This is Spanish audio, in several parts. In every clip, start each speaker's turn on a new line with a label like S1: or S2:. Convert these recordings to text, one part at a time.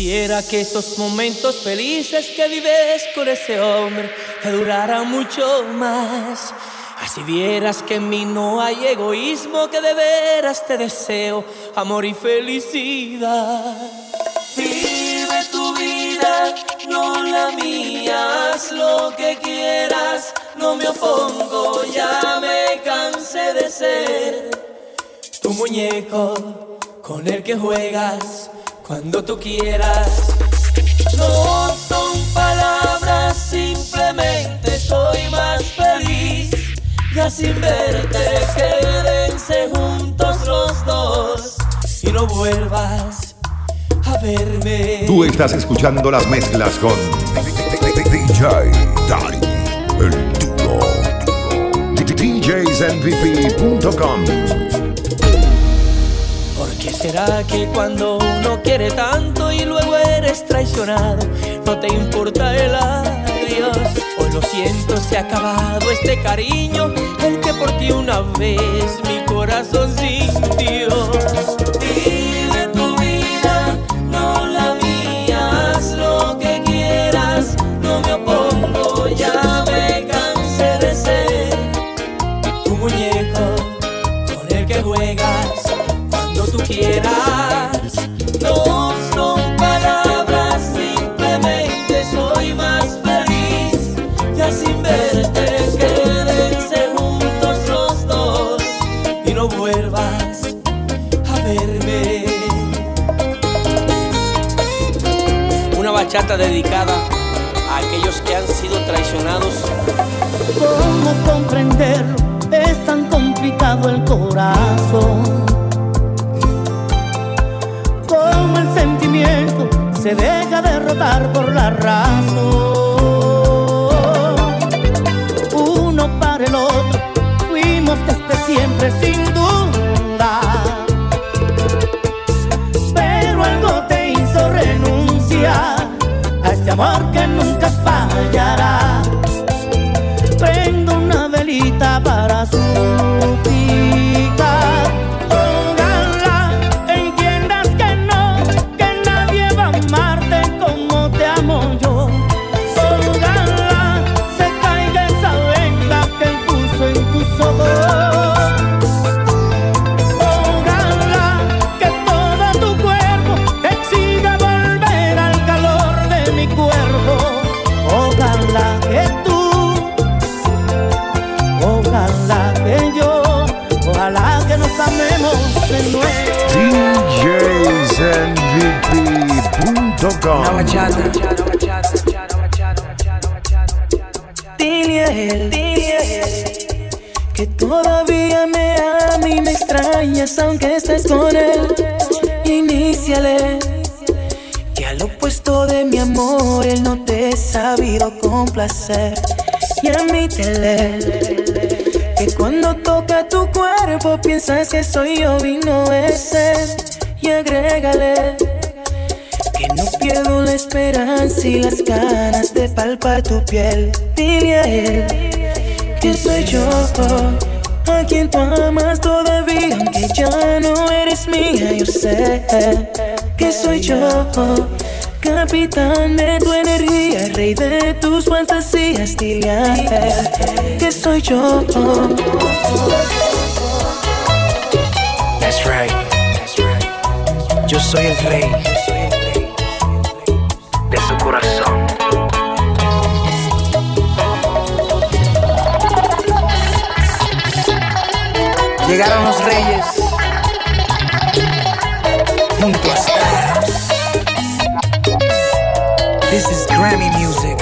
S1: Quisiera que esos momentos felices que vives con ese hombre te duraran mucho más. Así vieras que en mí no hay egoísmo, que de veras te deseo amor y felicidad. Vive tu vida, no la mía, haz lo que quieras, no me opongo, ya me cansé de ser tu muñeco con el que juegas cuando tú quieras. No son palabras, simplemente soy más feliz. Ya sin verte, quédense juntos los dos y no vuelvas a verme.
S2: Tú estás escuchando las mezclas con DJ Dari, el tío. DJsMVP.com
S1: ¿Por qué será que cuando uno quiere tanto y luego eres traicionado, no te importa el adiós? Hoy lo siento, se ha acabado este cariño, el que por ti una vez mi corazón sintió. Tú quieras. No son palabras, simplemente soy más feliz. Ya sin verte, quédense juntos los dos y no vuelvas a verme. Una bachata dedicada a aquellos que han sido traicionados
S3: ¿Cómo comprenderlo? Es tan complicado el corazón. Por la razón. Amemos de nuevo.
S2: DJsMVP.com
S1: Dile a él, dile a él que todavía me ama y me extrañas aunque estés con él. Iníciale que al opuesto de mi amor él no te he sabido complacer. Y admítele que cuando toca tu cuerpo piensas que soy yo y no es él. Y agrégale que no pierdo la esperanza y las ganas de palpar tu piel. Dile a él que soy yo a quien tú amas todavía, aunque ya no eres mía. Yo sé que soy yo, capitán de tu energía, rey de tus fantasías. Dile a él que soy yo.
S4: That's right. Yo soy el rey de su corazón. Llegaron los reyes junto a Grammy music.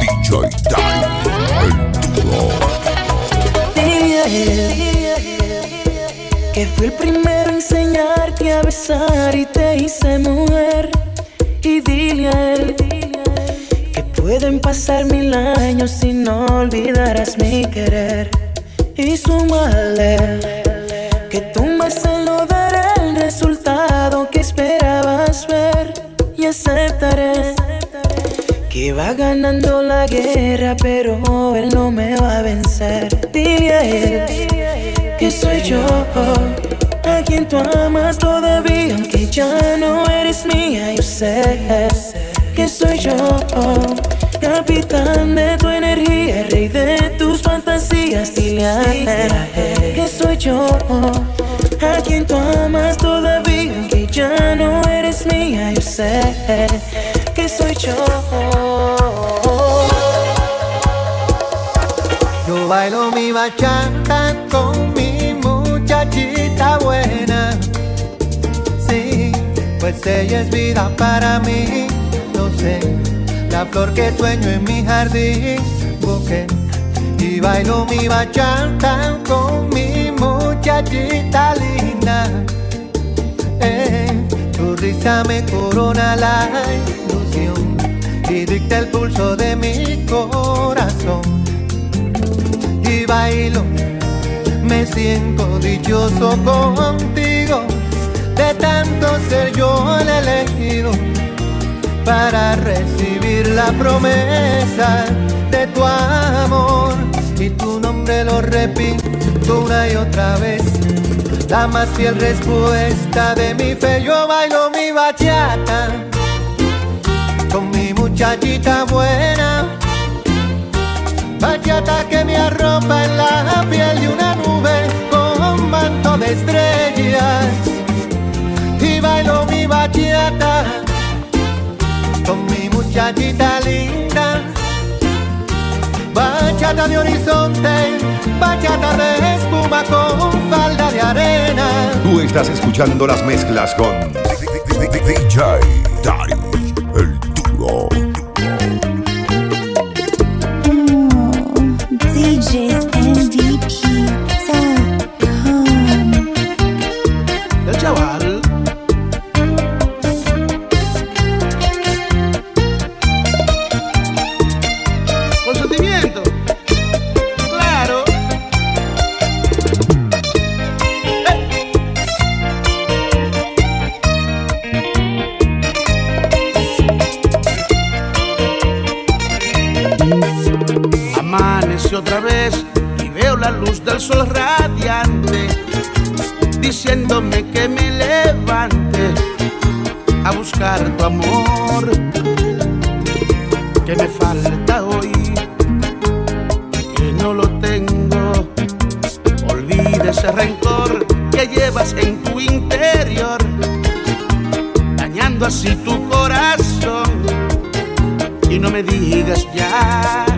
S2: DJ Dari, el tío.
S1: Dile a él que fui el primero a enseñarte a besar y te hice mujer. Y dile a él que pueden pasar mil años y no olvidarás mi querer. Y súmale que tú más él no dará el resultado que esperabas ver. Y aceptaré que va ganando la guerra, pero él no me va a vencer. Dile a él que soy yo, a quien tú amas todavía, aunque ya no eres mía, yo sé que soy yo. Capitán de tu energía, rey de tus fantasías, dile a él que soy yo. A quien tú amas todavía, que ya no eres mía, sé que soy yo.
S5: Yo bailo mi bachata con mi muchachita buena. Sí, pues ella es vida para mí. No sé, la flor que sueño en mi jardín. Busqué y bailo mi bachata con mi muchachita linda. Eh, tu risa me corona la ilusión y dicta el pulso de mi corazón. Y bailo, me siento dichoso contigo, de tanto ser yo el elegido para recibir la promesa de tu amor. Y tu nombre lo repito una y otra vez. La más fiel respuesta de mi fe, yo bailo mi bachata con mi muchachita buena. Bachata que me arropa en la piel de una nube con manto de estrellas. Y bailo mi bachata con mi muchachita linda. Bachata de horizonte, bachata de espuma con falda de arena.
S2: Tú estás escuchando las mezclas con DJ Dari,
S6: Otra vez y veo la luz del sol radiante diciéndome que me levante a buscar tu amor que me falta hoy que no lo tengo. Olvide ese rencor que llevas en tu interior dañando así tu corazón. Y no me digas ya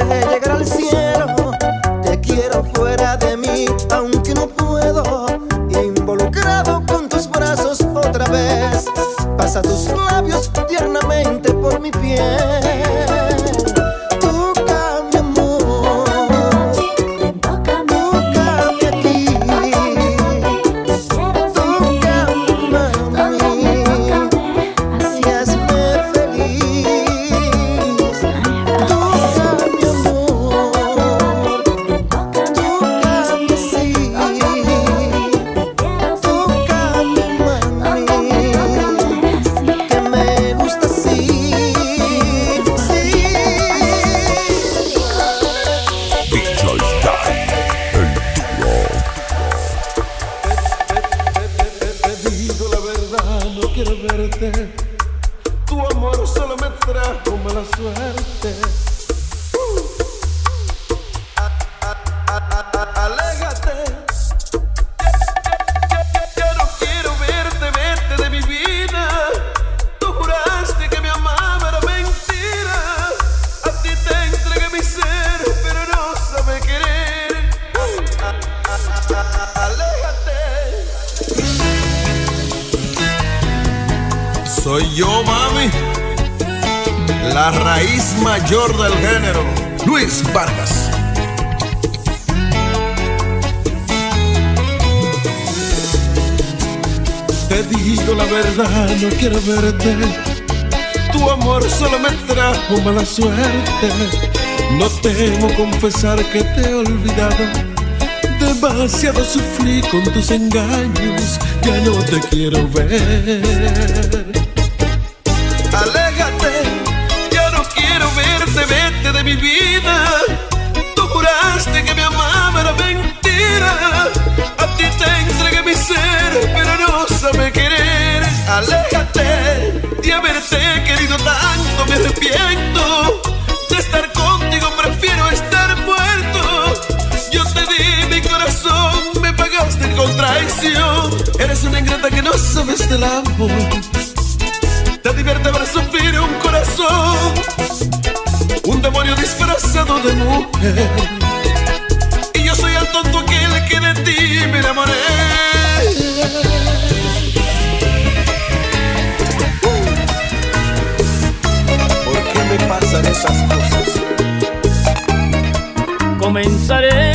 S6: me quiero verte. Tu amor solo me
S5: trajo mala suerte.
S7: Soy yo, mami. La raíz mayor del género. Luis Vargas. Te digo la verdad, no quiero verte. Tu amor solo me trajo mala suerte. No temo confesar que te he olvidado. Demasiado sufrí con tus engaños, ya no te quiero ver. Aléjate de haberte querido tanto, me arrepiento. De estar contigo prefiero estar muerto. Yo te di mi corazón, me pagaste con traición. Eres una ingrata que no sabes del amor. Te divierte ver sufrir un corazón, un demonio disfrazado de mujer. Y yo soy el tonto aquel que de ti me enamoré. Me pasan esas cosas?
S1: Comenzaré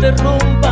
S1: derrumba.